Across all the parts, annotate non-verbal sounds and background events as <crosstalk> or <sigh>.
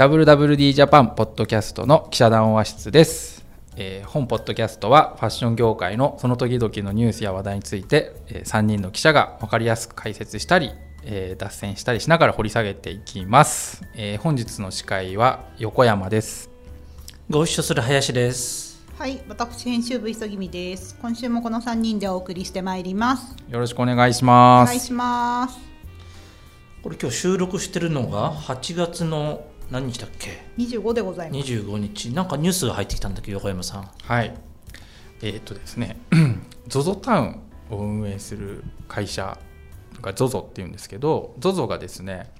WWD ジャパンポッドキャストの記者談話室です、えー本ポッドキャストはファッション業界のその時々のニュースや話題について、え3人の記者が分かりやすく解説したり、えー脱線したりしながら掘り下げていきます、えー本日の司会は横山ですご一緒する林です。はい、私編集部急ぎみです。今週もこの三人でお送りしてまいります。よろしくお願いしおます願いします。これ今日収録してるのが8月の何日だっけ？二十五でございます。25日。なんかニュースが入ってきたんだけど横山さん。はい。えーっとですね。<clears throat> ZOZO タウンを運営する会社が ZOZO っていうんですけど ZOZO がですね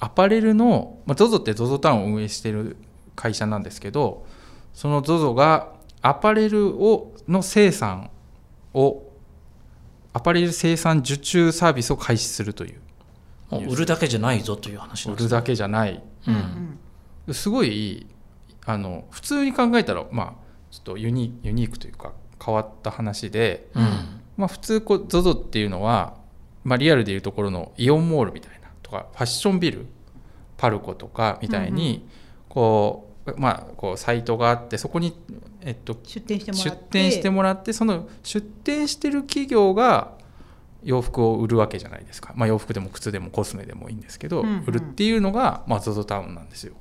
アパレルの、まあ、ZOZO って ZOZO タウンを運営している会社なんですけどその ZOZO がアパレルをの生産をアパレル生産受注サービスを開始するという。もう売るだけじゃないぞという話なんです売るだけじゃない。うんすごいあの普通に考えたらまあちょっとユニユニークというか変わった話で、うん。まあ、普通こう ZOZO っていうのは、まあ、リアルでいうところのイオンモールみたいなとかファッションビルパルコとかみたいにこう、まあ、こうサイトがあってそこに、えっと、出店してもら出って。店してもらってその出店してる企業が洋服を売るわけじゃないですか、まあ、洋服でも靴でもコスメでもいいんですけど、うんうん。売るっていうのが、まあ、ZOZO タウンなんですよ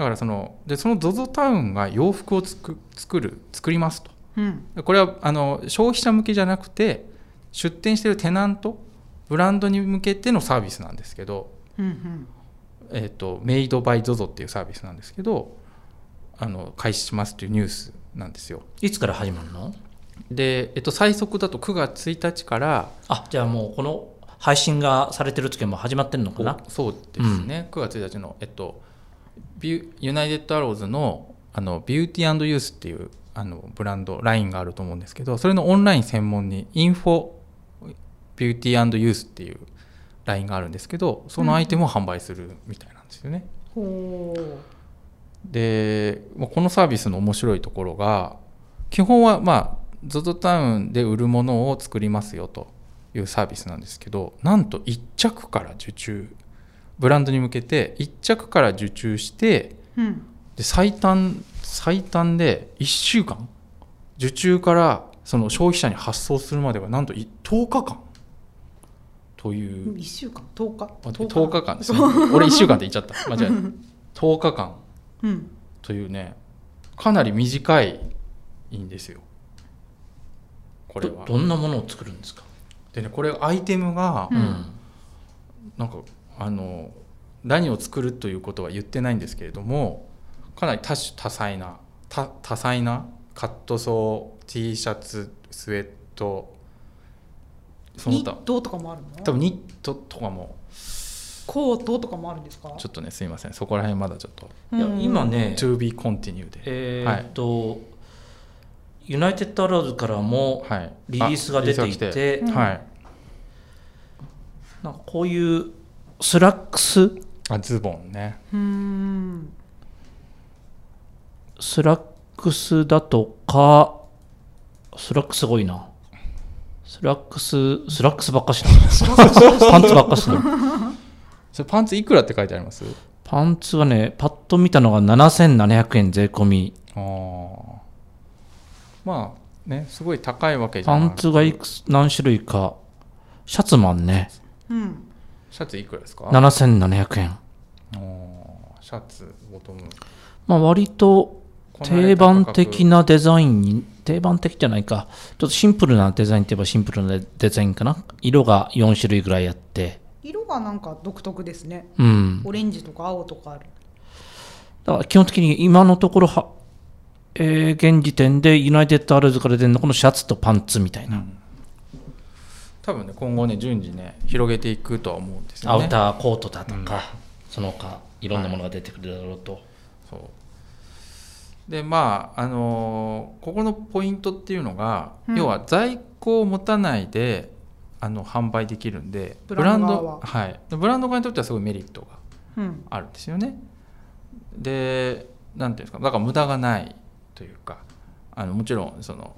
だからそのでその ZOZO タウンが洋服をつく作る作りますと。うん。これはあの消費者向けじゃなくて出店してるテナントブランドに向けてのサービスなんですけど、うんうん。えー、とメイドバイ ZOZO っていうサービスなんですけどあの開始しますっていうニュースなんですよ。いつから始まるの？で、えっと、最速だと9月1日からあじゃあもうこの配信がされてる時はもう始まってるのかな？おそうですね、9月1日の、えっと、ユナイテッドアローズのあのビューティーユースっていうあのブランドラインがあると思うんですけどそれのオンライン専門にインフォビューティーユースっていうラインがあるんですけどそのアイテムを販売するみたいなんですよね。ほでまあこのサービスの面白いところが基本はまあ ZOZO タウンで売るものを作りますよというサービスなんですけどなんと1着から受注ブランドに向けて1着から受注してう。うん。で最短最短で1週間。受注からその消費者に発送するまではなんとい10日間。という。一週間、十日？あ10日？間ですね。俺1週間って言っちゃった。<laughs> 間違えた。10日間。うん。というねかなり短いんですよ。これは。どどんなものを作るんですか？でねこれアイテムがううんん。なんかあの何を作るということは言ってないんですけれどもかなり多種多彩な多多彩なカットソー T シャツスウェットその他。ニットとかもあるの？多分ニットとかも。コートとかもあるんですか？ちょっとねすいません。そこら辺まだちょっと。いやうん今。ね To be continued で、えーっと、ユナイテッドアローズからもはい、リリースが出ていてはい。なんかこういうスラックス？あズボンね。うん。スラックスだとかスラックすごいな。スラックススラックスばっかしな <laughs> パンツばっかしなそれパンツいくらって書いてあります？パンツはねパッと見たのが7700円税込み。あー。まあねすごい高いわけじゃパないンパンツがいくつ何種類か。シャツマンね。うん。シャツいくらですか？7700円。シャツボトム。まあ割と定番的なデザインに定番的じゃないか。ちょっとシンプルなデザインって言えばシンプルなデザインかな。色が4種類ぐらいあって。色がなんか独特ですね。うん。オレンジとか青とかある。だから基本的に今のところは、えー現時点でユナイテッドアローズから出るのはこのシャツとパンツみたいな、多分ね今後ね順次ね広げていくとは思うんですよね。アウターコートだとか、その他いろんなものが出てくるだろうと、そう。でまああのーここのポイントっていうのが、うん。要は在庫を持たないであの販売できるんでブランド側。ははいブランド側にとってはすごいメリットがうん。あるんですよね。でなんていうんですかだから無駄がないというかあのもちろんその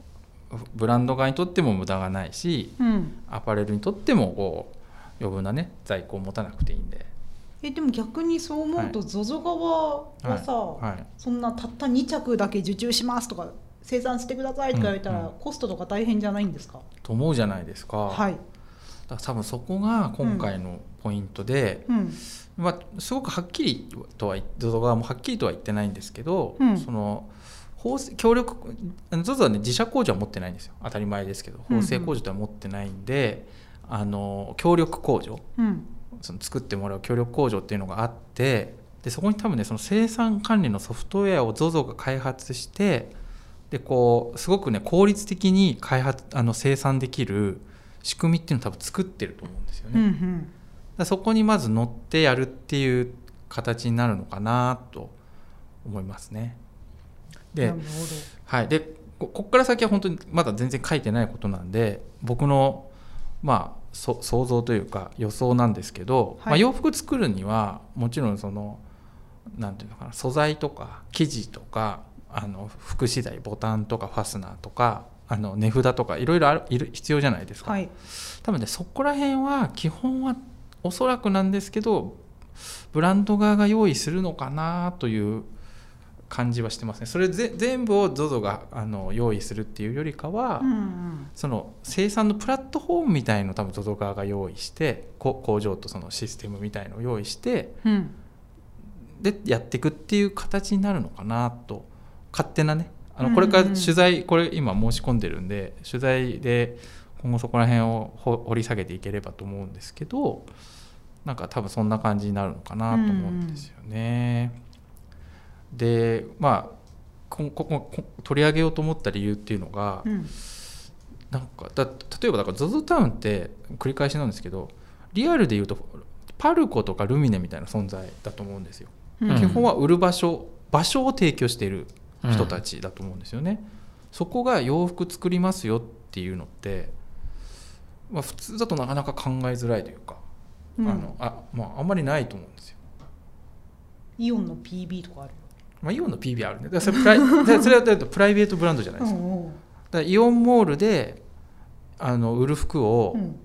ブランド側にとっても無駄がないしうん。アパレルにとってもこう余分なね在庫を持たなくていいんで。えでも逆にそう思うと ZOZO 側はさ、はい。そんなたった2着だけ受注しますとか生産してくださいとか言われたら、うんうん。コストとか大変じゃないんですか、と思うじゃないですか,、はい、だから多分そこが今回のポイントで、うん。まあ、すごくはっきりとは ZOZO 側もはっきりとは言ってないんですけど、うん。その法制協力 ZOZO はね自社工場は持ってないんですよ。当たり前ですけど。法制工場とは持ってないんで、あの協力工場。うん。その作ってもらう協力工場っていうのがあってでそこに多分ねその生産管理のソフトウェアを ZOZO が開発してでこうすごくね効率的に開発あの生産できる仕組みっていうのを多分作ってると思うんですよね。うんうん。らそこにまず乗ってやるっていう形になるのかなと思いますね。ではい、でこここから先は本当にまだ全然書いてないことなんで僕のまあそ想像というか予想なんですけど、はい。まあ、洋服作るにはもちろんそのなんていうのかな素材とか生地とかあの服資材ボタンとかファスナーとかあの値札とかいろいろあるいる必要じゃないですか。どはい。多分ねそこら辺は基本はおそらくなんですけどブランド側が用意するのかなという感じはしてますね。それぜ全部を ZOZO があの用意するっていうよりかは、うんうん。その生産のプラットフォームみたいのを多分 ZOZO 側が用意してこ工場とそのシステムみたいのを用意してうん。でやっていくっていう形になるのかなと。勝手なね。あうんうん。のこれから取材これ今申し込んでるんで取材で今後そこら辺をほ掘り下げていければと思うんですけどなんか多分そんな感じになるのかなと思うんですよね。でまあここここ取り上げようと思った理由っていうのが、うんなんかだ例えばだから ZOZO タウンって繰り返しなんですけどリアルで言うとパルコとかルミネみたいな存在だと思うんですよ。うん基本は売る場所場所を提供している人たちだと思うんですよね。そこが洋服作りますよっていうのって、まあ、普通だとなかなか考えづらいというか、うんあのあまあ、あんまりないと思うんですよ。イオンの PB とかあるよまあ、イオンの PB あるね。だそれプラ <laughs> それとプライベートブランドじゃないですか。うんうん。だイオンモールであの売る服を、うん。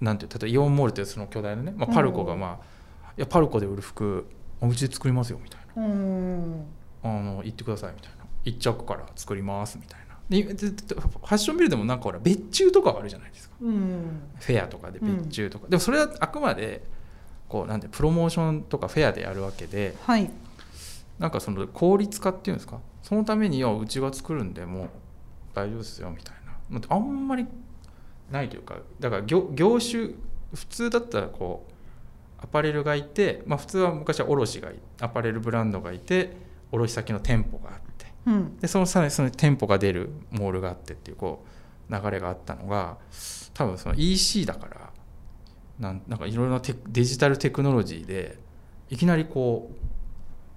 なんていう例えばイオンモールってその巨大なね、まあ、パルコがまあ、いやパルコで売る服うちで作りますよみたいな。うん。あの行ってくださいみたいな。一着から作りますみたいな。でファッションビルでもなんかほら別注とかあるじゃないですか。うん。フェアとかで別注とか、でもそれはあくまでこうなんでプロモーションとかフェアでやるわけではいなんかその効率化っていうんですか？そのためにはうちが作るんでもう大丈夫ですよみたいな。あんまりないというかだから業業種普通だったらこうアパレルがいて、まあ、普通は昔は卸がいアパレルブランドがいて卸先の店舗があって。うん。でそのさらにその店舗が出るモールがあってっていうこう流れがあったのが多分その EC だからなんなんかいろいろなデジタルテクノロジーでいきなりこう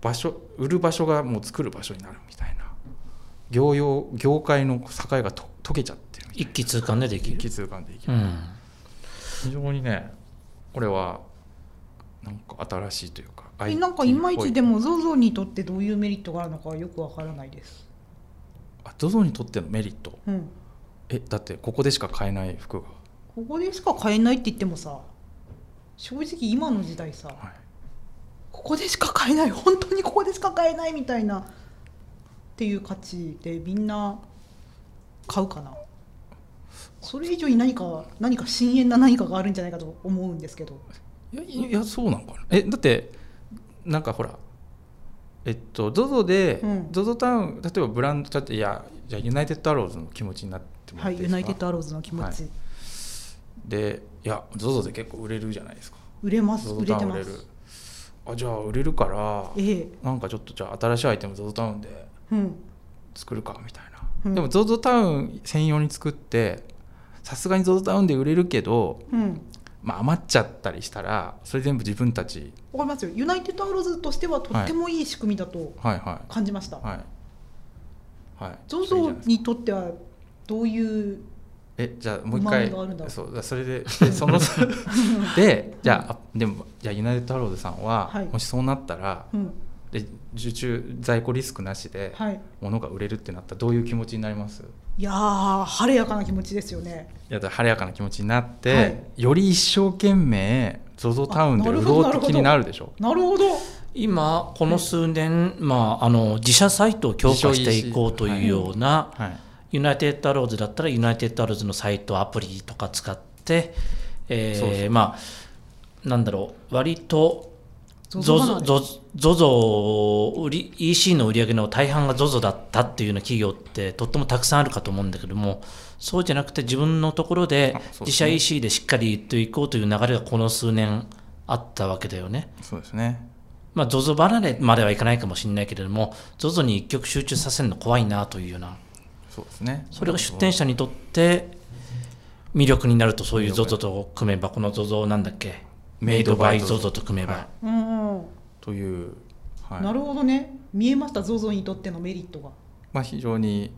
場所売る場所がもう作る場所になるみたいな。業用業界の境がと解けちゃってる一気通貫でできる？な一気通貫できる、うん。非常にねこれはなんか新しいというかえなんかい。まいちでも ZOZO にとってどういうメリットがあるのかよくわからないです。あ ZOZO にとってのメリット？うん。えだってここでしか買えない服が、ここでしか買えないって言ってもさ正直今の時代さはい、ここでしか買えない。本当にここでしか買えないみたいなっていう価値でみんな買うかな。それ以上に何か何か深淵な何かがあるんじゃないかと思うんですけど。いやいやそうなのかな。えだってなんかほらえっと ZOZO で、うん。ZOZO タウン例えばブランドだっていやじゃあユナイテッドアローズの気持ちになってもらはいユっていいですか？ナイテッドアローズの気持ち、はでいや ZOZO で結構売れるじゃないですか。売れます。売れてますあじゃあ売れるからええ。なんかちょっとじゃあ新しいアイテム ZOZO タウンでうん。作るかみたいな、うん。でも ZOZO タウン専用に作ってさすがに ZOZO タウンで売れるけど、うん。まあ、余っちゃったりしたらそれ全部自分たち。わかりますよ。ユナイテッドアローズとしてはとってもいい仕組みだと感じました、いはい。はい。それいいじゃないにとってはどういうえじゃあもう一不回そうだそれででその <laughs> でじゃああでもじゃあユナイテッドアローズさんは、はい。もしそうなったらうん。で受注在庫リスクなしではい。物が売れるってなったらどういう気持ちになります？いやー晴れやかな気持ちですよね。いや晴れやかな気持ちになって、はい。より一生懸命 ZOZO タウンで売ろうって気になるでしょ？なるほど。今この数年、まあ、あの自社サイトを強化していこうというような、はいユナイテッドアローズだったらユナイテッドアローズのサイトアプリとか使って、えーそうそう。まあなんだろう割と ZOZO EC の売り上げの大半が ZOZO だったっていうような企業ってとってもたくさんあるかと思うんだけどもそうじゃなくて自分のところで自社 EC でしっかり言っていこうという流れがこの数年あったわけだよね。そうですね。まあ、ZOZO 離れまではいかないかもしれないけれども ZOZO に一極集中させるの怖いなというようなそうですね。それが出店者にとって魅力になるとそういう ZOZO と組めばこの ZOZO なんだっけ？メイドバイ ZOZO と組めば、という、はい。なるほどね。見えました ZOZO にとってのメリットが。まあ、非常に。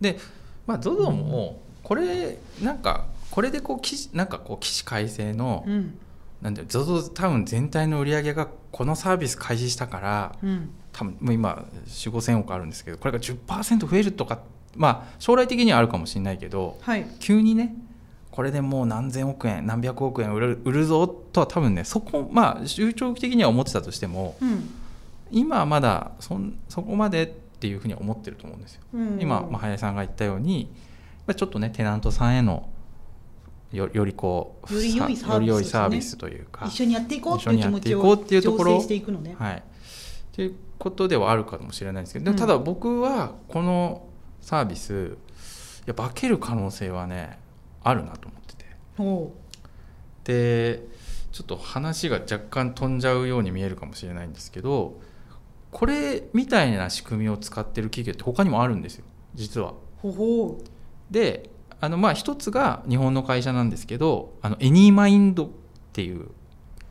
で、まあ、ZOZO もこれなんかこれでこう起死なんかこう起死回生の、うん。なんで ZOZO タウン全体の売り上げがこのサービス開始したからうん。多分もう今4 5千億あるんですけどこれが10%増えるとかまあ将来的にはあるかもしれないけどはい。急にねこれでもう何千億円何百億円売る売るぞとは多分ねそこまあ中長期的には思ってたとしてもうん。今はまだそんそこまでっていうふうには思ってると思うんですよ。うん。今、まあ、林さんが言ったようにちょっとねテナントさんへのよよりこうより良いサービスさより良いサービスというか、一緒にやっていこうっていう気持ち一緒にやっていこうとをころしていくのね。はい、っていうことではあるかもしれないんですけどでもうん。ただ僕はこのサービスいや化ける可能性はねあるなと思ってて。でちょっと話が若干飛んじゃうように見えるかもしれないんですけどこれみたいな仕組みを使ってる企業って他にもあるんですよ。実は。ほほう。であのまあ一つが日本の会社なんですけどあのエニーマインドっていう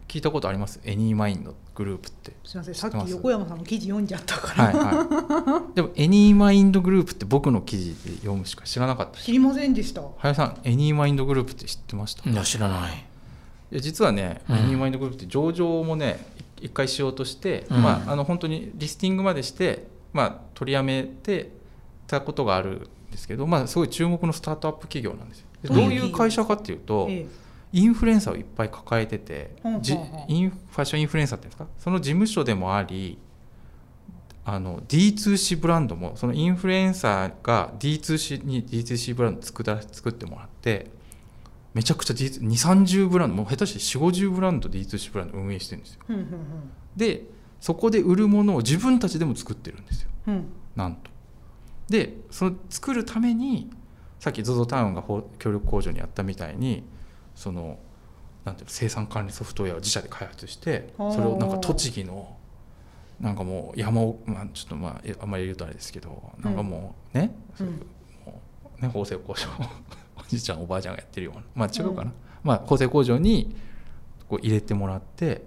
聞いたことあります？エニーマインドグループって。すみません。さっき横山さんの記事読んじゃったから、はいはい、でもエニーマインドグループって僕の記事で読むしか知らなかった知りませんでした。林さんエニーマインドグループって知ってました？いや知らない。いや実はね、うん。エニーマインドグループって上場もねい一回しようとして、うん。まあ、あの本当にリスティングまでして、まあ、取りやめてたことがあるんですけど、まあ、すごい注目のスタートアップ企業なんですよ。でどういどう会社かっていうと、えインフルエンサーをいっぱい抱えてて、じインファッションインフルエンサーっていうんですか？その事務所でもありあの D2C ブランドもそのインフルエンサーが D2C に D2C ブランド作ら作ってもらってめちゃくちゃ2 3 0ブランドもう下手して4 5 0ブランド D2C ブランド運営してるんですよ。でそこで売るものを自分たちでも作ってるんですよ。うん。なんと。でその作るためにさっき ZOZO タウンがほ協力工場にやったみたいにそのなんていうの生産管理ソフトウェアを自社で開発してそれをなんか栃木のなんかもう山を、まあ、ちょっとまあえあんまり言うとあれですけどなんかもうね、そういうもうね縫製工場 <laughs> おじいちゃんおばあちゃんがやってるようなまあ違うかな、うんまあ縫製工場にこう入れてもらって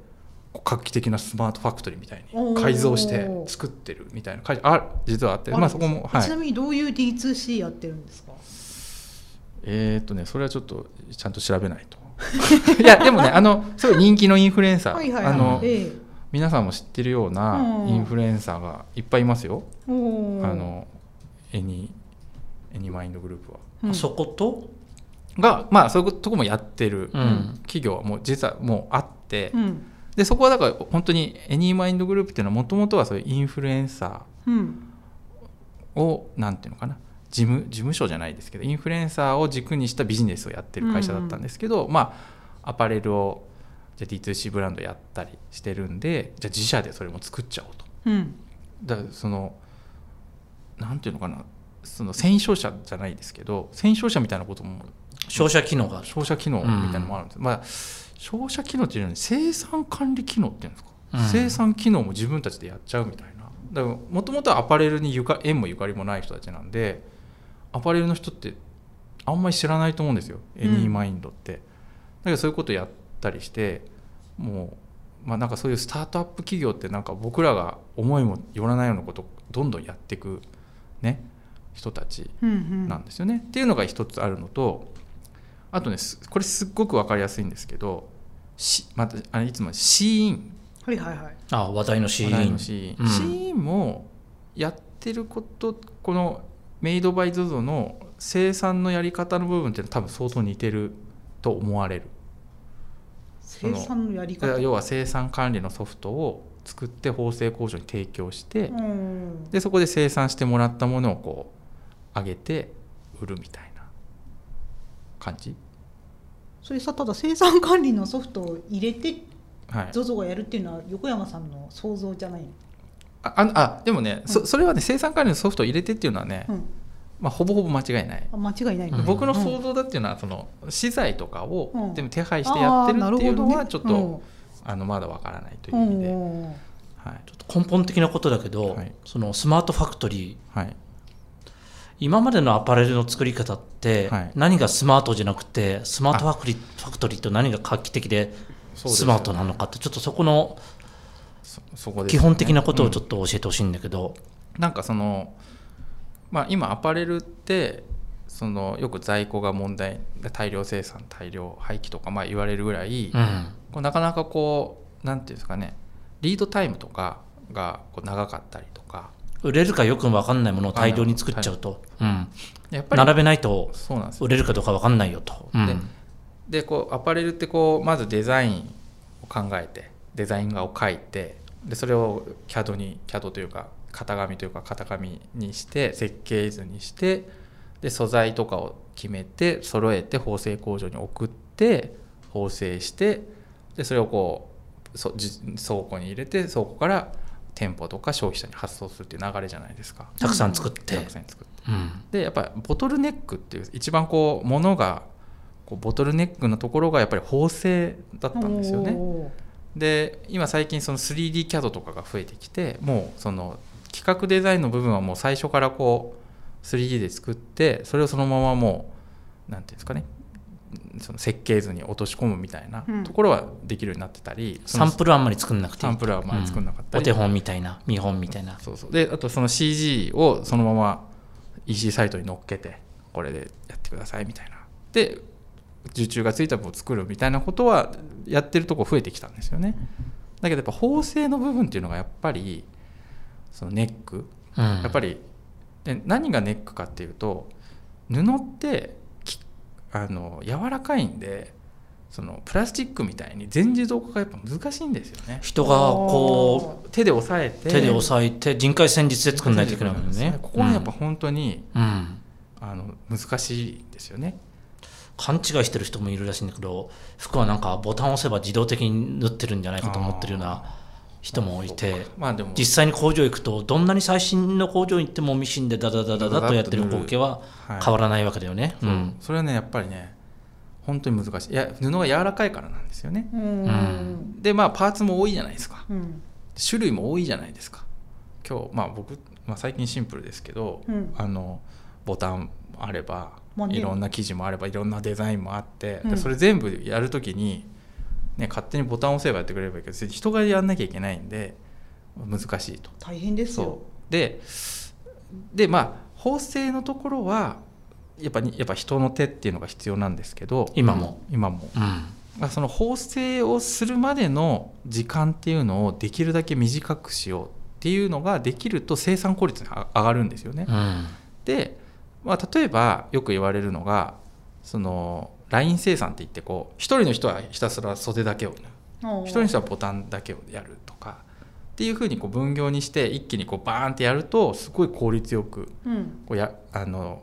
画期的なスマートファクトリーみたいに改造して作ってるみたいな会社ある実はあってまあそこもはい。ちなみにどういう D2C やってるんですか？えーっとねそれはちょっとちゃんと調べないと。<laughs> いやでもねあのすごい人気のインフルエンサー、はいはいあのはいええ。皆さんも知ってるようなうん。インフルエンサーがいっぱいいますよ、あのエニエニマインドグループは。うん。あそこと？がまあそういうとこもやってるうん。企業はもう実はもうあって、うん。でそこはだから本当にエニーマインドグループっていうのはもともとはそういうインフルエンサうん。ーをなんていうのかな事務事務所じゃないですけどインフルエンサーを軸にしたビジネスをやってる会社だったんですけど、まあアパレルをじゃあ D2C ブランドやったりしてるんでじゃあ自社でそれも作っちゃおうと。うん。だからそのなんていうのかなその戦勝者じゃないですけど戦勝者みたいなことも照射機能がある。照射機能みたいなのもあるんです、まあ照射機能っていうのに生産管理機能っていうんですか、うん。生産機能も自分たちでやっちゃうみたいな。だからもともとはアパレルにゆか縁もゆかりもない人たちなんでアパレルの人ってあんまり知らないと思うんですよ。エニーマインドって、だけどそういうことやったりしてもうまあなんかそういうスタートアップ企業ってなんか僕らが思いもよらないようなことをどんどんやっていくね人たちうんうん。なんですよね。っていうのが一つあるのとあとねすこれすっごく分かりやすいんですけどしまたあのいつもシーイン。はいはいはい。あ話題のシ話題ーンのシーン、うん。シーンもやってることこのメイドバイ ZOZO の生産のやり方の部分っていうのは多分相当似てると思われる。生産のやり方？要は生産管理のソフトを作って縫製工場に提供して、うん。でそこで生産してもらったものをこう上げて売るみたいな感じ。それさただ生産管理のソフトを入れてはい。ZOZO がやるっていうのは横山さんの想像じゃない？のあああでもね、うん。そそれはね生産管理のソフトを入れてっていうのはね、うん。まあ、ほぼほぼ間違いない。あ間違いないの、うん。僕の想像だっていうのはその資材とかをうん。全部手配してやってるっていうのはちょっと、うん。あのまだわからないといううん意味で、うん。はい。ちょっと根本的なことだけど、はい。そのスマートファクトリー。はい、今までのアパレルの作り方って、はい。何がスマートじゃなくてスマートファクリファクトリーと何が画期的でスマートなのかってちょっとそこのそそこです基本的なことをちょうんっと教えてほしいんだけど、なんかその、まあ、今アパレルってそのよく在庫が問題大量生産大量廃棄とかまあ言われるぐらい、うん。こうなかなかこうなんていうんですかねリードタイムとかがこう長かったりとか。売れるかよく分かんないものを大量に作っちゃうと、うん、やっぱり並べないと売れるかどうか分かんないよと、うん。ででこうアパレルってこうまずデザインを考えてデザイン画を描いてでそれを CAD に CAD というか型紙というか型紙にして設計図にしてで素材とかを決めて揃えて縫製工場に送って縫製してでそれをこうそじ倉庫に入れて倉庫から店舗とか消費者に発送するっていう流れじゃないですか。たくさん作って、たくさん作ってうんでやっぱりボトルネックっていう一番こうものがこうボトルネックのところがやっぱり縫製だったんですよね。で今最近その 3D キャドとかが増えてきてもうその企画デザインの部分はもう最初からこう 3D で作ってそれをそのままもうなんていうんですかねその設計図に落とし込むみたいなうん。ところはできるようになってたり、そのサンプルあんまり作んなくて。いいサンプルはあんまり作んなかったり。お手本みたいな見本みたいな。そうそう。であとその CG をそのまま EC サイトに乗っけてこれでやってくださいみたいな。で受注がついた分を作るみたいなことはやってるとこ増えてきたんですよね。だけどやっぱ縫製の部分っていうのがやっぱりそのネック。うん。やっぱりで何がネックかっていうと布ってきあの柔らかいんでそのプラスチックみたいに全自動化がやっぱ難しいんですよね。人がこ手で押さえてう手で押さえて人海戦術で作んないといけないもんね。ここがやっぱ本当に、うん、うんあの難しいんですよね勘違いしてる人もいるらしいんだけど服はなんかボタンを押せば自動的に縫ってるんじゃないかと思ってるような人もいてまあでも。実際に工場行くとどんなに最新の工場行ってもミシンでダダダダダとやってる光景ははい。変わらないわけだよね、うん。それはねやっぱりね本当に難しい。いや布が柔らかいからなんですよね。うん。でまあパーツも多いじゃないですか。うん。種類も多いじゃないですか。今日まあ僕、まあ、最近シンプルですけど、うん。あのボタンあれば、まあねいろんな生地もあればいろんなデザインもあって、うん。でそれ全部やるときに、ね、勝手にボタンを押せばやってくれればいいけど人がやんなきゃいけないんで難しいと。大変ですよ。ででまあ縫製のところはやっぱやっぱ人の手っていうのが必要なんですけど今も、今も、うん。まあ、その縫製をするまでの時間っていうのをできるだけ短くしようっていうのができると生産効率が上がるんですよね。うん。で、まあ、例えばよく言われるのがそのライン生産って言ってこう一人の人はひたすら袖だけを一人の人はボタンだけをやるとかっていうふうにこう分業にして一気にこうバーンってやるとすごい効率よくうん。こうやあの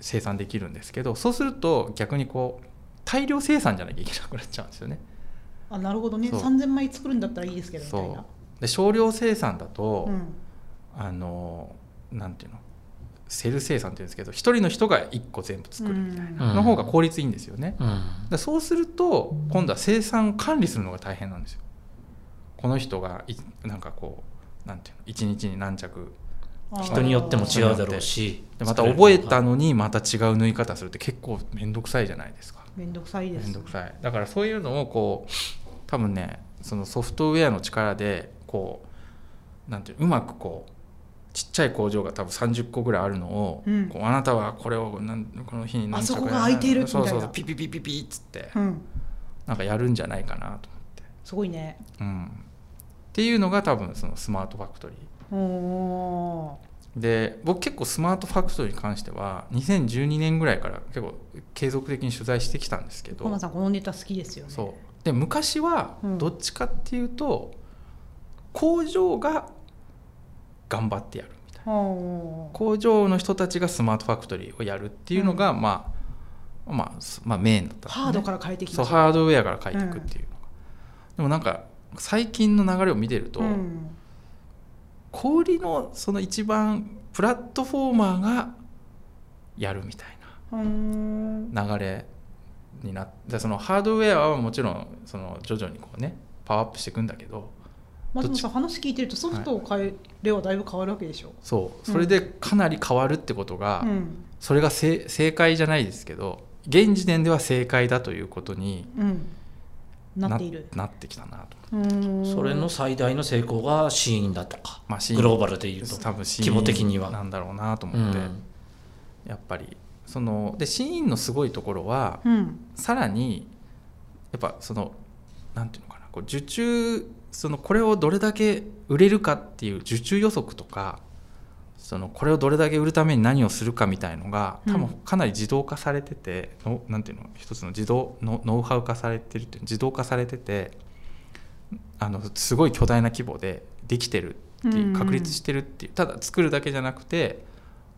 生産できるんですけどそうすると逆にこう大量生産じゃなきゃいけなくなっちゃうんですよね。あなるほどね。そう。3000枚作るんだったらいいですけどみたいそなう。で少量生産だと、うん。あのなんていうのセル生産っていうんですけど一人の人が1個全部作るみたいなうん。の方が効率いいんですよね。うん。でそうすると今度は生産管理するのが大変なんですよ。この人がいなんかこうなんていうの一日に何着人によっても違うだろうし。でまた覚えたのにまた違う縫い方するって結構面倒くさいじゃないですか。めんどくさいです面倒くさい。だからそういうのをこう多分ねそのソフトウェアの力でこうなんていううまくこうちっちゃい工場が多分30個ぐらいあるのを、うん。こうあなたはこれをなんこの日に何着あそこが空いているみたいなそうそうそうピピピピピっつってうん。なんかやるんじゃないかなと思って、すごいね。うん、っていうのが多分そのスマートファクトリー。で僕結構スマートファクトリーに関しては2012年ぐらいから結構継続的に取材してきたんですけど。コナさんこのネタ好きですよね。そう。で昔はうん。どっちかっていうと、工場が頑張ってやるみたいな。工場の人たちがスマートファクトリーをやるっていうのが、まあまあ、すまあ、メインだったね。ハードから変えてきそうまハードウェアから変えていくっていうのが、でもなんか最近の流れを見てると、うん。小売りのその一番プラットフォーマーがやるみたいな流れになってそのハードウェアはもちろんその徐々にこうねパワーアップしていくんだけどまあ、でもどさ話聞いてるとソフトを変えればだいぶ変わるわけでしょ、そう。それでかなり変わるってことが、うん。それが正正解じゃないですけど現時点では正解だということにうん、なっている。なってきたなと、それの最大の成功がシーンだとかまあ、シーン。グローバルでいうと多分シ規模的には。ーンなんだろうなとう思って、ん。やっぱりそのでシーンのすごいところはうん。さらにやっぱそのなんていうのかなこう受注そのこれをどれだけ売れるかっていう受注予測とかそのこれをどれだけ売るために何をするかみたいのが多分うんかなり自動化されてて、のなんていうの一つの自動のノウハウ化されてるっていう自動化されててあのすごい巨大な規模でできてるってうんいううん。確立してるっていうただ作るだけじゃなくて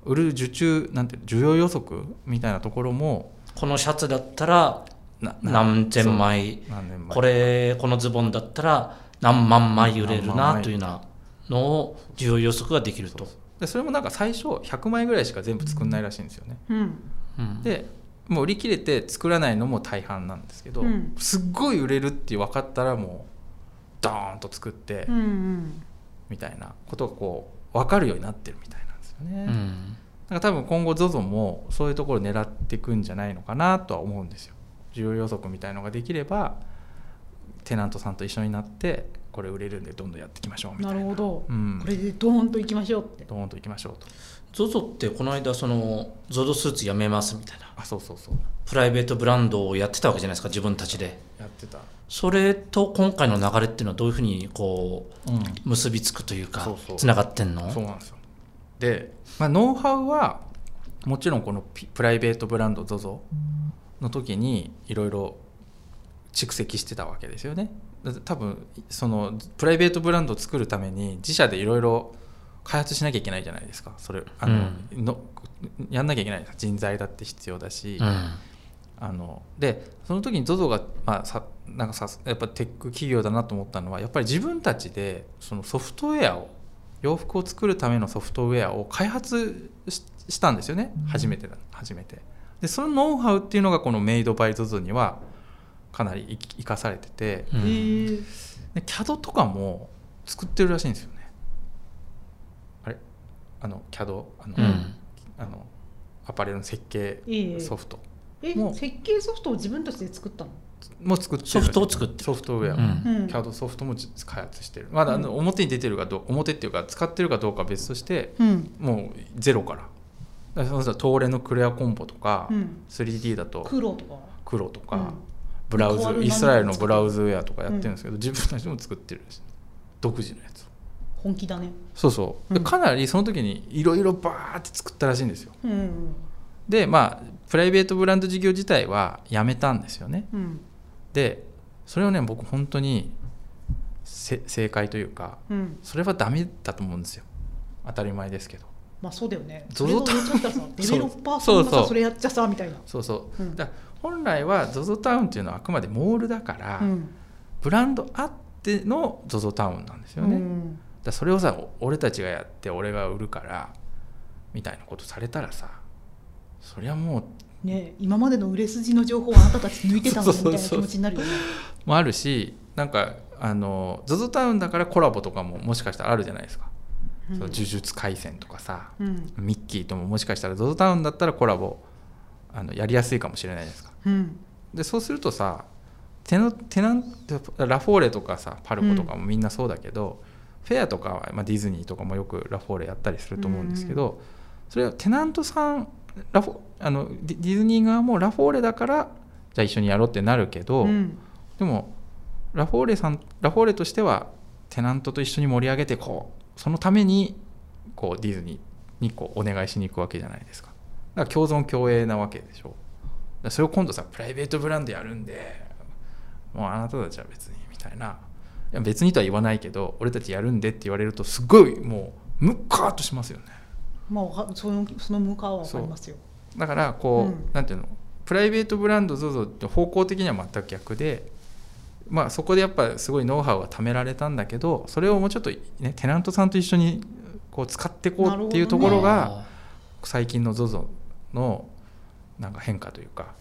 売る受注なんていうの需要予測みたいなところもこのシャツだったら何千枚。そう何年前これこのズボンだったら何万枚売れるなというようなのを需要予測ができると。でそれもなんか最初100枚ぐらいしか全部作んないらしいんですよね。うん。うん。でもう売り切れて作らないのも大半なんですけど、うん。すっごい売れるって分かったらもうドーンと作ってうんうん。みたいなことがこう分かるようになってるみたいなんですよね、だかうんら多分今後 ZOZO もそういうところを狙っていくんじゃないのかなとは思うんですよ。需要予測みたいのができればテナントさんと一緒になってこれ売れるんでどんどんやっていきましょうみたないな。るほど、うん。これでドーンといきましょうって。ドーンといきましょうと ZOZO ってこの間その ZOZO スーツやめますみたいな。あそうそうそう。プライベートブランドをやってたわけじゃないですか自分たちで。やってた。それと今回の流れっていうのはどういうふうにこううん。結びつくというかそうそう。つながってんの？そうなんですよ。で、まあ、ノウハウはもちろんこのピプライベートブランド ZOZO の時にいろいろ蓄積してたわけですよね。多分そのプライベートブランドを作るために自社でいろいろ開発しなきゃいけないじゃないですか。それあの、のやんなきゃいけない人材だって必要だし、うん。あのでその時に ZOZO が、まあ、さなんかさやっぱテック企業だなと思ったのはやっぱり自分たちでそのソフトウェアを洋服を作るためのソフトウェアを開発ししたんですよね。初めてだ初めて。でそのノウハウっていうのがこのメイドバイ ZOZO にはかなり生き生かされてて。うん。で CAD とかも作ってるらしいんですよね。あれ？あの CAD あの,、うん。あのアパレルの設計ええソフト。えもう設計ソフトを自分たちで作ったの？も作ってる。ソフトを作ってる。ソフトウェア、うん。うん。CAD ソフトも実開発してる。まだあの表に出てるかどう表っていうか使ってるかどうかは別としてうん。もうゼロから。だからそう東レのクレアコンボとか、うん。3D だと黒とか。黒とか、うんブラウズイスラエルのブラウズウェアとかやってるんですけど、自分たちも作ってるし独自のやつを。本気だね。そうそう、でうん。かなりその時にいろいろバーって作ったらしいんですよ。うんでまあプライベートブランド事業自体はやめたんですよね。うん。でそれをね僕本当にせ正解というかうん。それはダメだと思うんですよ。当たり前ですけど。まあそうだよね。ゾゾそれをやっちゃったらさ <laughs> デベロッパーさそうそう。んがさそれやっちゃさみたいな。そうそう、うん。だ本来は ZOZO タウンっていうのはあくまでモールだから、うん。ブランドあっての ZOZO タウンなんですよね、うん。らそれをさお俺たちがやって俺が売るからみたいなことされたらさそりゃもうね今までの売れ筋の情報をあなたたち抜いてたんだみたいな気持ちになるよね。もあるしなんかあの ZOZO タウンだからコラボとかももしかしたらあるじゃないですか、うん。その呪術廻戦とかさ、うん。ミッキーとももしかしたら ZOZO タウンだったらコラボあのやりやすいかもしれないですかうん。でそうするとさテナテナンラフォーレとかさパルコとかもみんなそうだけど、フェアとかは、まあ、ディズニーとかもよくラフォーレやったりすると思うんですけど、それはテナントさんラフォあのディズニー側もラフォーレだからじゃあ一緒にやろうってなるけど、うん。でもラフォーレさんラフォーレとしてはテナントと一緒に盛り上げてこうそのためにこうディズニーにこうお願いしに行くわけじゃないですか。だから共存共栄なわけでしょそれを今度さプライベートブランドやるんでもうあなたたちは別にみたいな。いや別にとは言わないけど俺たちやるんでって言われるとすごいもうムッカーっとしますよね。まあそのその向かは分かりますよ。だからこう、うん。なんていうの？プライベートブランド ZOZO って方向的には全く逆で、まあ、そこでやっぱすごいノウハウが貯められたんだけどそれをもうちょっと、ね、テナントさんと一緒にこう使っていこうっていうところが、あ最近の ZOZO のなんか変化というか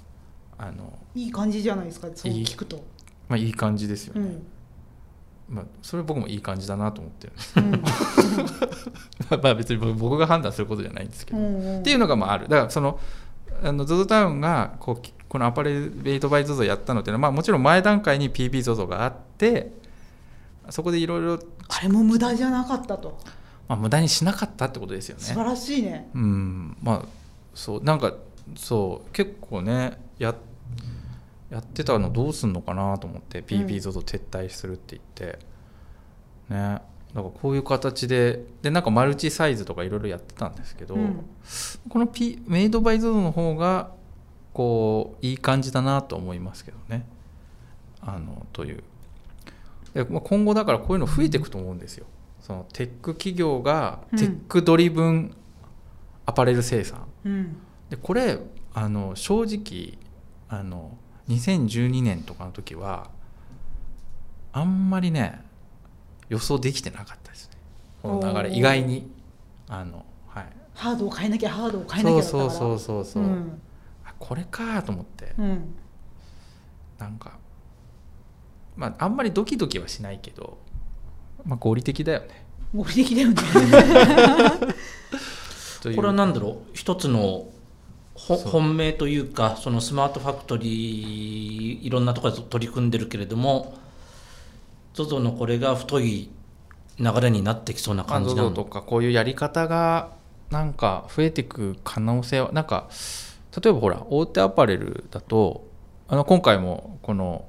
あの、いい感じじゃないですかそういい聞くと。まあ、いい感じですよね、うん。まあ、それ僕もいい感じだなと思ってるんです。うん。<laughs> まあ別に僕が判断することじゃないんですけど、うんっていうのがまあある。だからその ZOZO タウンがこうきこのアパレルベイトバイ ZOZO やったのっていうのは、まあ、もちろん前段階に PBZOZO があってそこでいろいろあれも無駄じゃなかったと。まあ無駄にしなかったってことですよね。素晴らしいね。うん。まあそうなんかそう結構ねややってたのどうすんのかなと思って PBZOZO 撤退するって言って、ね。だからこういう形ででなんかマルチサイズとかいろいろやってたんですけど、うん。この、P、メイドバイ ZOZO の方がこういい感じだなと思いますけどね。あのという。で、まあ、今後だからこういうの増えていくと思うんですよ。そのテック企業がうん。テックドリブンアパレル生産、うんでこれあの正直あの2012年とかの時はあんまりね予想できてなかったですね。この流れ意外に。あのはい。ハードを変えなきゃハードを変えなきゃだったから。そうそうそうそうそう、ん。あこれかと思って。うん。なんかまああんまりドキドキはしないけどまあ合理的だよね。合理的だよね。<laughs> これは何だろう？一つの本命というかそのスマートファクトリーいろんなところで取り組んでるけれども ZOZO のこれが太い流れになってきそうなまあ感じな ZOZO のとかこういうやり方がなんか増えていく可能性はなんか例えばほら大手アパレルだとあの今回もこの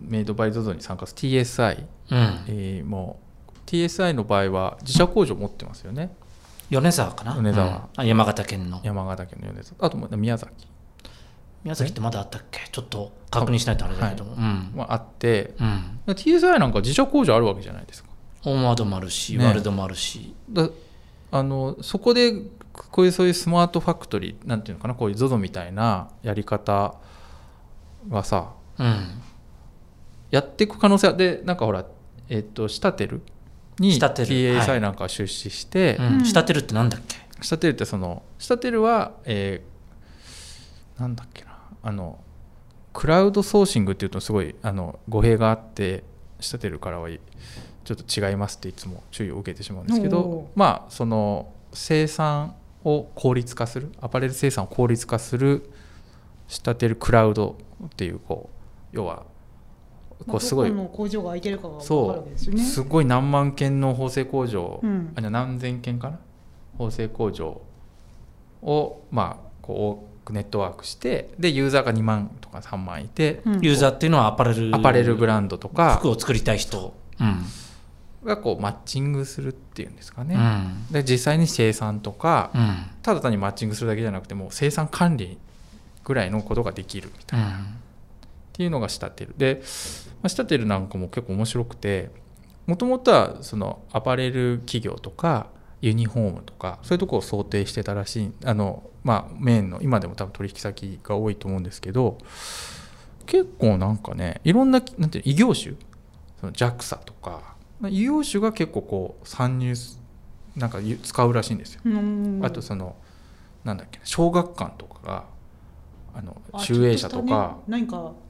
メイドバイ ZOZO に参加する TSI、うん。えーもう TSI の場合は自社工場持ってますよね米沢かな？米沢。うん。あ山形県の。山形県の米沢。あと宮崎。宮崎ってまだあったっけ？ちょっと確認しないとあれだけど。も、うん。もあって。うん。TSI なんか自社工場あるわけじゃないですか。オンワードもあるし、ね。ワールドもあるし。だあのそこでこういうそういうスマートファクトリーなんていうのかな？こういう ZOZO みたいなやり方がさうん。やっていく可能性はでなんかほらえっ、とシタテルにシタテル TSI はい。なんか出資して、仕立てるってなんだっけ？シタテルってそのシタテルは、えーなんだっけな。あのクラウドソーシングっていうとすごいあの語弊があってシタテルからはいちょっと違いますっていつも注意を受けてしまうんですけおどまあその生産を効率化するアパレル生産を効率化する仕立てるクラウドっていうこう要はこまあうすごい。どこの工場が空いてるかが分かるわそけですよね。う。すごい何万件の縫製工場、うん。あじゃあ何千件かな？縫製工場をまあこう多くネットワークしてでユーザーが2万とか3万いて、うん。ユーザーっていうのはアパレルアパレルブランドとか服を作りたい人。うん。がこうマッチングするっていうんですかね、うん。で実際に生産とか、うん。ただ単にマッチングするだけじゃなくてもう生産管理ぐらいのことができるみたいな、っうんていうのが仕立てるで、まあ、仕立てるなんかも結構面白くてもともとはそのアパレル企業とかユニフォームとかそういうところを想定してたらしいあのまあメインの今でも多分取引先が多いと思うんですけど結構なんかねいろんななんていうの異業種その JAXA とか異業種が結構こう参入すなんかゆ使うらしいんですよ。うんあとそのなんだっけな小学館とかがあのあ集英社とか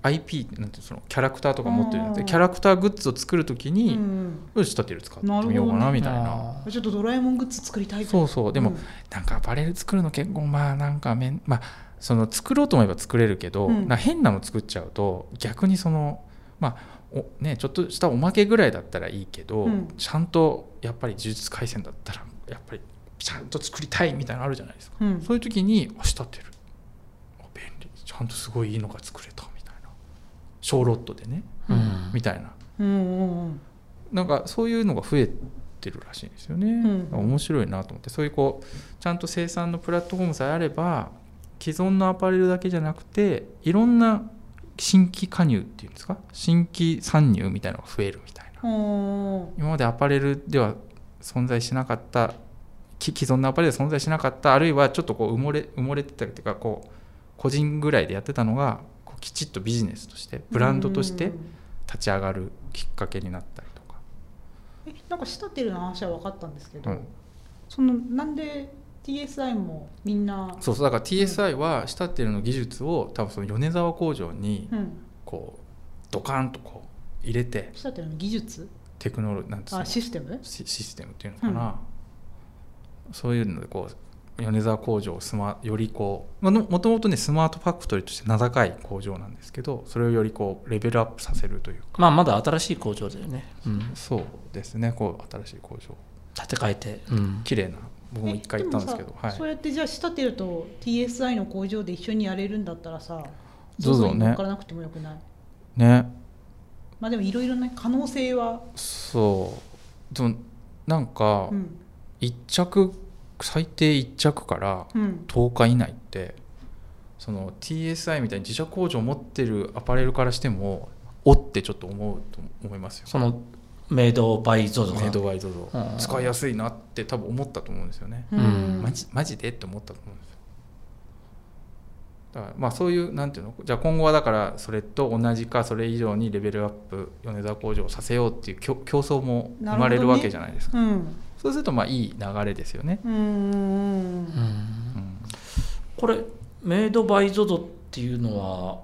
IP なんてそのキャラクターとか持ってるんでキャラクターグッズを作るときうに、ん。よし立てる使ってみようかなみたいな。あちょっとドラえもんグッズ作りたいそうそう。でも、うんなんかアパレル作るの結構まあなんかめんまあその作ろうと思えば作れるけど、うん。な変なの作っちゃうと逆にそのまあおね、ちょっとしたおまけぐらいだったらいいけど、うん。ちゃんとやっぱり呪術廻戦だったらやっぱりちゃんと作りたいみたいなのあるじゃないですか、うん。そういう時にあ仕立てるゃんとすごいいいのが作れたみたいな。小ロットでね、うん。みたいな。うんうんうん。なんかそういうのが増えてるらしいんですよね、ん。面白いなと思って。そういうこうちゃんと生産のプラットフォームさえあれば既存のアパレルだけじゃなくていろんな新規加入っていうんですか？新規参入みたいなのが増えるみたいな。今までアパレルでは存在しなかったき既存のアパレルで存在しなかったあるいはちょっとこう埋もれ埋もれてたりというかこう個人ぐらいでやってたのがこうきちっとビジネスとしてブランドとしてうん。立ち上がるきっかけになったりとか、えなんかシタテルの話は分かったんですけど、うん。そのなんで TSI もみんな？そうそうだから TSI はシタッテルの技術を多分その米沢工場にうん。こうドカンとこう入れてシタテルの技術？テクノロなんつうの？あシステム？シシステムっていうのかな、そういうのでこう米沢工場をスマよりこうまあのもともとねスマートファクトリーとして名高い工場なんですけどそれをよりこうレベルアップさせるというか。まあまだ新しい工場だよね、うん、そうですね。こう新しい工場。建て替えて、うん、綺麗な僕も一回行ったんですけどはい。そうやってじゃあシタテルと TSI の工場で一緒にやれるんだったらさ ZOZO ね。に乗っからなくてもよくない？ね。まあでもいろいろな可能性は、そう。でもなんかうん。1着最低1着からうん、10日以内ってその TSI みたいに自社工場を持ってるアパレルからしてもおってちょっと思うと思いますよ。そのメイドバイゾゾメイドバイゾゾうん。使いやすいなって多分思ったと思うんですよね、うん。マジマジで？って思ったと思うんですよ。だからまあそういうなんていうの？じゃあ今後はだからそれと同じかそれ以上にレベルアップ米沢工場をさせようっていう競競争も生まれるわけじゃないですか、うんそうするとまあいい流れですよね、うん。うん。うんこれメイドバイゾゾっていうのは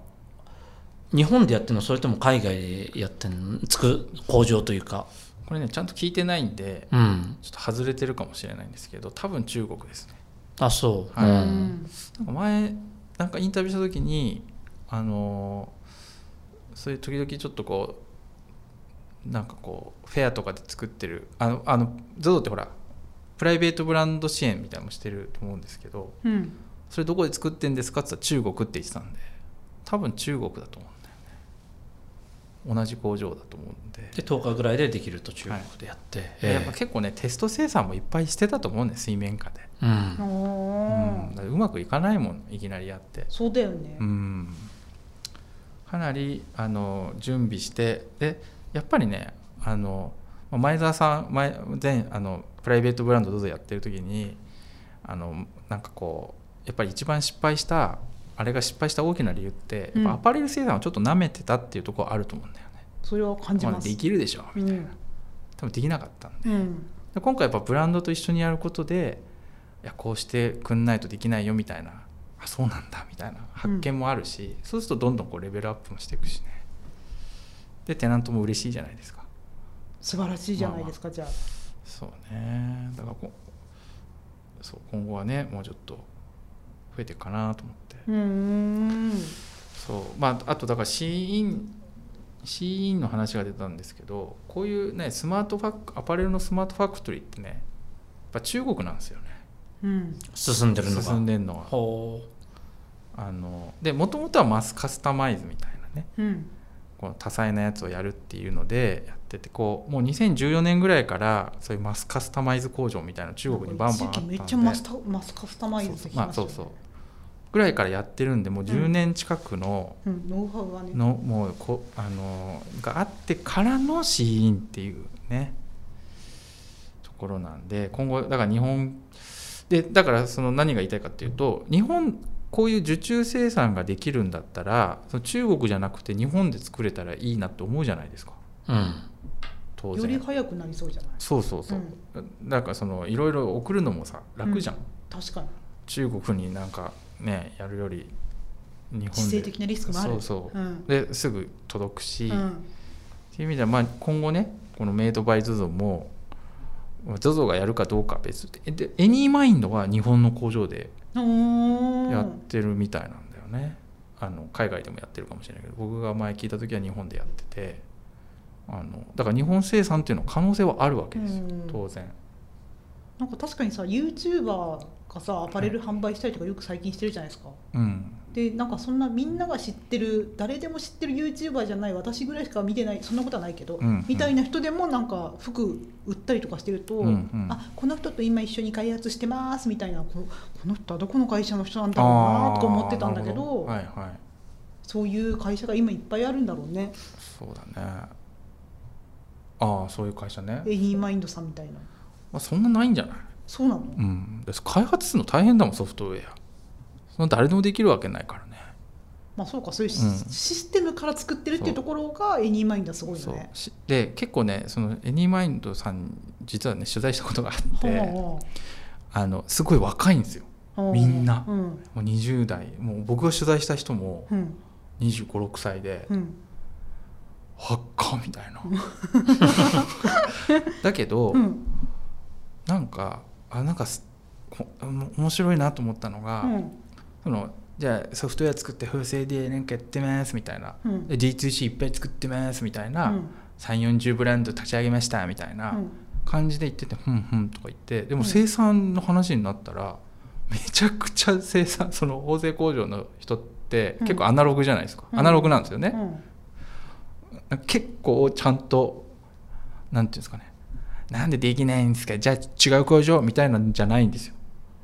日本でやってるの？それとも海外でやってるの？つく工場というか。これねちゃんと聞いてないんでうん。ちょっと外れてるかもしれないんですけど多分中国ですね。あそう、はい。うん。なんか前なんかインタビューした時にあのーそういう時々ちょっとこうなんかこうフェアとかで作ってるあのあの ZOZO ってほらプライベートブランド支援みたいなのもしてると思うんですけどうん。それどこで作ってんですかって言ったら中国って言ってたんで多分中国だと思うんだよね。同じ工場だと思うんで。で10日ぐらいでできると中国でやって、ええやっぱ結構ねテスト生産もいっぱいしてたと思うんで水面下で、うん。うん、うまくいかないもんいきなりやって。そうだよね、うん。かなりあの準備してでやっぱりねあのまあ前澤さん前前あのプライベートブランドどうぞやってる時にあのなんかこうやっぱり一番失敗したあれが失敗した大きな理由ってやっぱアパレル生産をちょっと舐めてたっていうところあると思うんだよね。それは感じまあます、できるでしょみたいな、うん。多分できなかったんでうん。で今回やっぱブランドと一緒にやることでいやこうしてくんないとできないよみたいな。あそうなんだみたいな発見もあるし、そうするとどんどんこうレベルアップもしていくしねでテナントも嬉しいじゃないですか。素晴らしいじゃないですか、じゃあ。そうね。だからこそう今後はねもうちょっと増えていくかなと思って。うーんそう。まああとだからシーインシーインの話が出たんですけどこういうねスマートファクアパレルのスマートファクトリーってねやっぱ中国なんですよね。うん。進んでるのが。進んでんのはほあのでもともとはマスカスタマイズみたいなね。うんこの多彩なやつをやるっていうのでやっててこうもう2014年ぐらいからそういうマスカスタマイズ工場みたいなの中国にバンバンあったんで。めっちゃマスタマスカスタマイズできましたよね。まあそうそう。ぐらいからやってるんでもう10年近くの、うん、ノウハウがね。のもうこあのがあってからのシーインっていうねところなんで今後だから日本でだからその何が言いたいかっていうと日本こういう受注生産ができるんだったらその中国じゃなくて日本で作れたらいいなって思うじゃないですか。ううん。当より然早くなりそうじゃない？そうそうそう、だからそのいろいろ送るのもさ楽じゃん、確かに。中国になんかねやるより日本で。的なリスクもある。そうそう、うん。ですぐ届くし、っうん。ていう意味では、まあ、今後ねこのメイドバイ ZOZO も ZOZO がやるかどうかは別。ででエニーマインドは日本の工場でやってるみたいなんだよね、あの海外でもやってるかもしれないけど僕が前聞いた時は日本でやっててあのだから日本生産っていうのは可能性はあるわけですようん。当然。なんか確かにさ YouTuber がさアパレル販売したりとかよく最近してるじゃないですか。うんでなんかそんなみんなが知ってる誰でも知ってる YouTuber じゃない私ぐらいしか見てないそんなことはないけど、うんうん。みたいな人でもなんか服売ったりとかしてると、うんうん。あこの人と今一緒に開発してますみたいなここの人はどこの会社の人なんだろうなとか思ってたんだけどはいはい。そういう会社が今いっぱいあるんだろうね。そうだね。ああそういう会社ね、エニーマインドさんみたいな。まあ、そんなないんじゃない？そうなの、うん。です開発するの大変だもんソフトウェアその誰でもできるわけないからね。まあそうかそういうシ,、ステムから作ってるっていうところがエニーマインドはすごいよね。しで結構ねそのエニーマインドさん実はね取材したことがあってはあのすごい若いんですよ。みんな。うん。もう20代。もう僕が取材した人もうん。2 5 6歳でうん「はっか」みたいな。<laughs> だけど、うん。なんかあなんか面白いなと思ったのが、うんそのじゃあソフトウェア作って風船でなんかやってますみたいな。うん。で D2C いっぱい作ってますみたいな、うん。3 4 0ブランド立ち上げましたみたいなうん。感じで言ってて「ふんふん」とか言って。でもうん。生産の話になったらめちゃくちゃ生産その大勢工場の人ってうん。結構アナログじゃないですか、うん。アナログなんですよね、うん。結構ちゃんとなんていうんですかね。なんでできないんですか。じゃあ違う工場みたいなんじゃないんですよ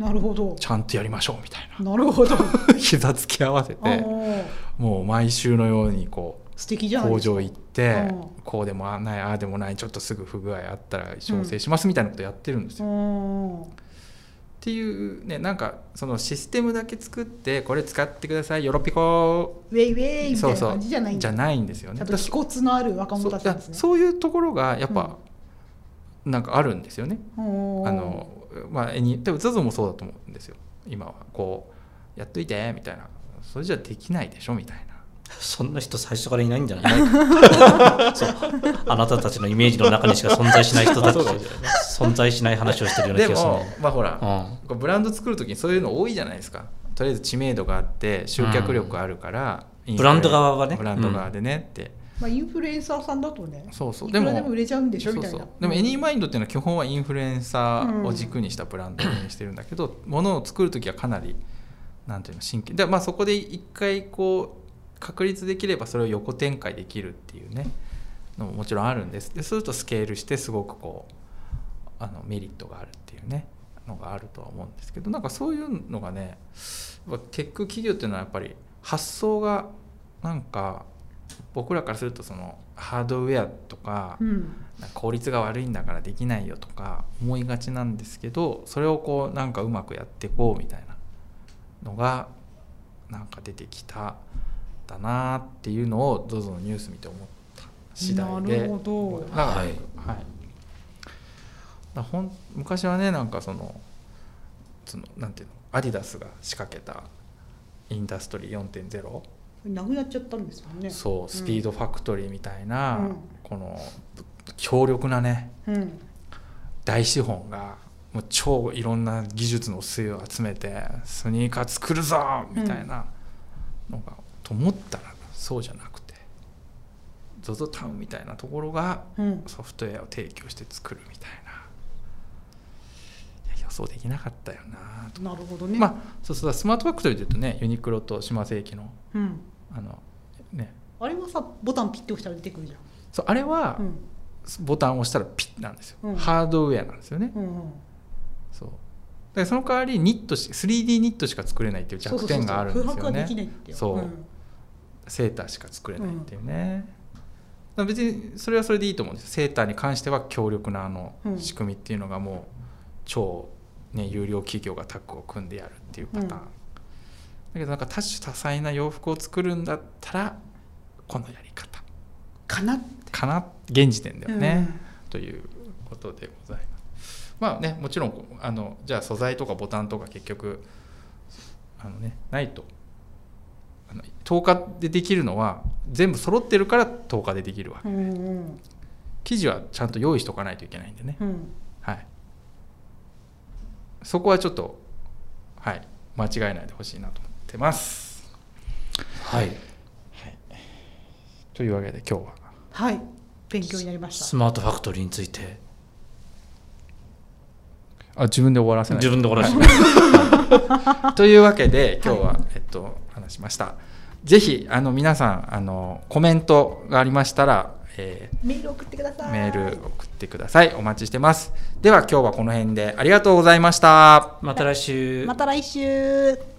なるほど。ちゃんとやりましょうみたいな。るほど。な <laughs> 膝つき合わせあてーもう毎週のようにこう素敵じゃ工場行ってうんこうでもないああでもないちょっとすぐ不具合あったら調整しますみたいなことやってるんですよ。うん。っていうねなんかそのシステムだけ作ってこれ使ってくださいよろぴこウェイウェイみたいな感じじゃないんだ。じゃないんですよね。ちゃんと気骨のある若者たちね。そういうところがやっぱ、なんかあるんですよね。うん。あのまあ、エニでも ZOZO もそうだと思うんですよ。今はこうやっといてみたいな。それじゃできないでしょみたいな。そんな人最初からいないんじゃない？いないそう。あなたたちのイメージの中にしか存在しない人たち <laughs> 存在しない話をしてるようなでも気がするね。まあほら、うん。ブランド作る時にそういうの多いじゃないですか。とりあえず知名度があって集客力あるから、インフレブランド側はね。ブランド側でねって、まあ、インフルエンサーさんだとねそうそう。いくらでも売れちゃうんでしょ？みたいな。そうでもエニーマインドっていうのは基本はインフルエンサーを軸にしたブランドにしてるんだけど、ものを作る時はかなりなんていうの真剣。でまあそこで一回こう確立できればそれを横展開できるっていうねのももちろんあるんです。でそうするとスケールしてすごくこうあのメリットがあるっていうねのがあるとは思うんですけどなんかそういうのがねやっぱ結局企業っていうのはやっぱり発想がなんか僕らからするとそのハードウェアとかうん。効率が悪いんだからできないよとか思いがちなんですけどそれをこうなんかうまくやっていこうみたいなのがなんか出てきただなっていうのを ZOZO のニュース見て思った次第で。なるほど。はい。はい。だほん昔はねなんかそのそのなんていうのアディダスが仕掛けたインダストリー4.0なくなっちゃったんですよね。そうスピードファクトリーみたいな、うん。この強力なねうん。大資本がもう超いろんな技術の末を集めてスニーカー作るぞみたいなのが、と思ったらそうじゃなくて ZOZO タウンみたいなところがうん。ソフトウェアを提供して作るみたいな。いや予想できなかったよなと、なるほどね。まあそうそうスマートファクトリーでいうとねユニクロと島世紀のうんあのね。あれはさボタンピッて押したら出てくるじゃん。そうあれはうん。ボタンを押したらピッなんですよ、うん。ハードウェアなんですよね、うんうん。そう。だその代わりニットし 3D ニットしか作れないっていう弱点があるんですよね。そううん。セーターしか作れないっていうね、別にそれはそれでいいと思うんですセーターに関しては強力なあのうん仕組みっていうのがもう超、ね、有料企業がタッグを組んでやるっていうパターン、うんだけどなんか多種多彩な洋服を作るんだったらこのやり方。かなかな現時点ではね、うん。ということでございます。まあねもちろんあのじゃあ素材とかボタンとか結局あのねないと。あの10日でできるのは全部揃ってるから10日でできるわけ。うんうん。生地はちゃんと用意しとかないといけないんでね、うん。はい。そこはちょっとはい間違えないでほしいなと。思ってます。はい。というわけで今日は。はい。勉強になりました。スマートファクトリーについて。あ自分で終わらせない。自分で終わらせて、というわけで今日は、えっと話しました。ぜひあの皆さんあのコメントがありましたら、えメール送ってください。ーメール送ってください。お待ちしてます。では今日はこの辺でありがとうございました。また来週。また来週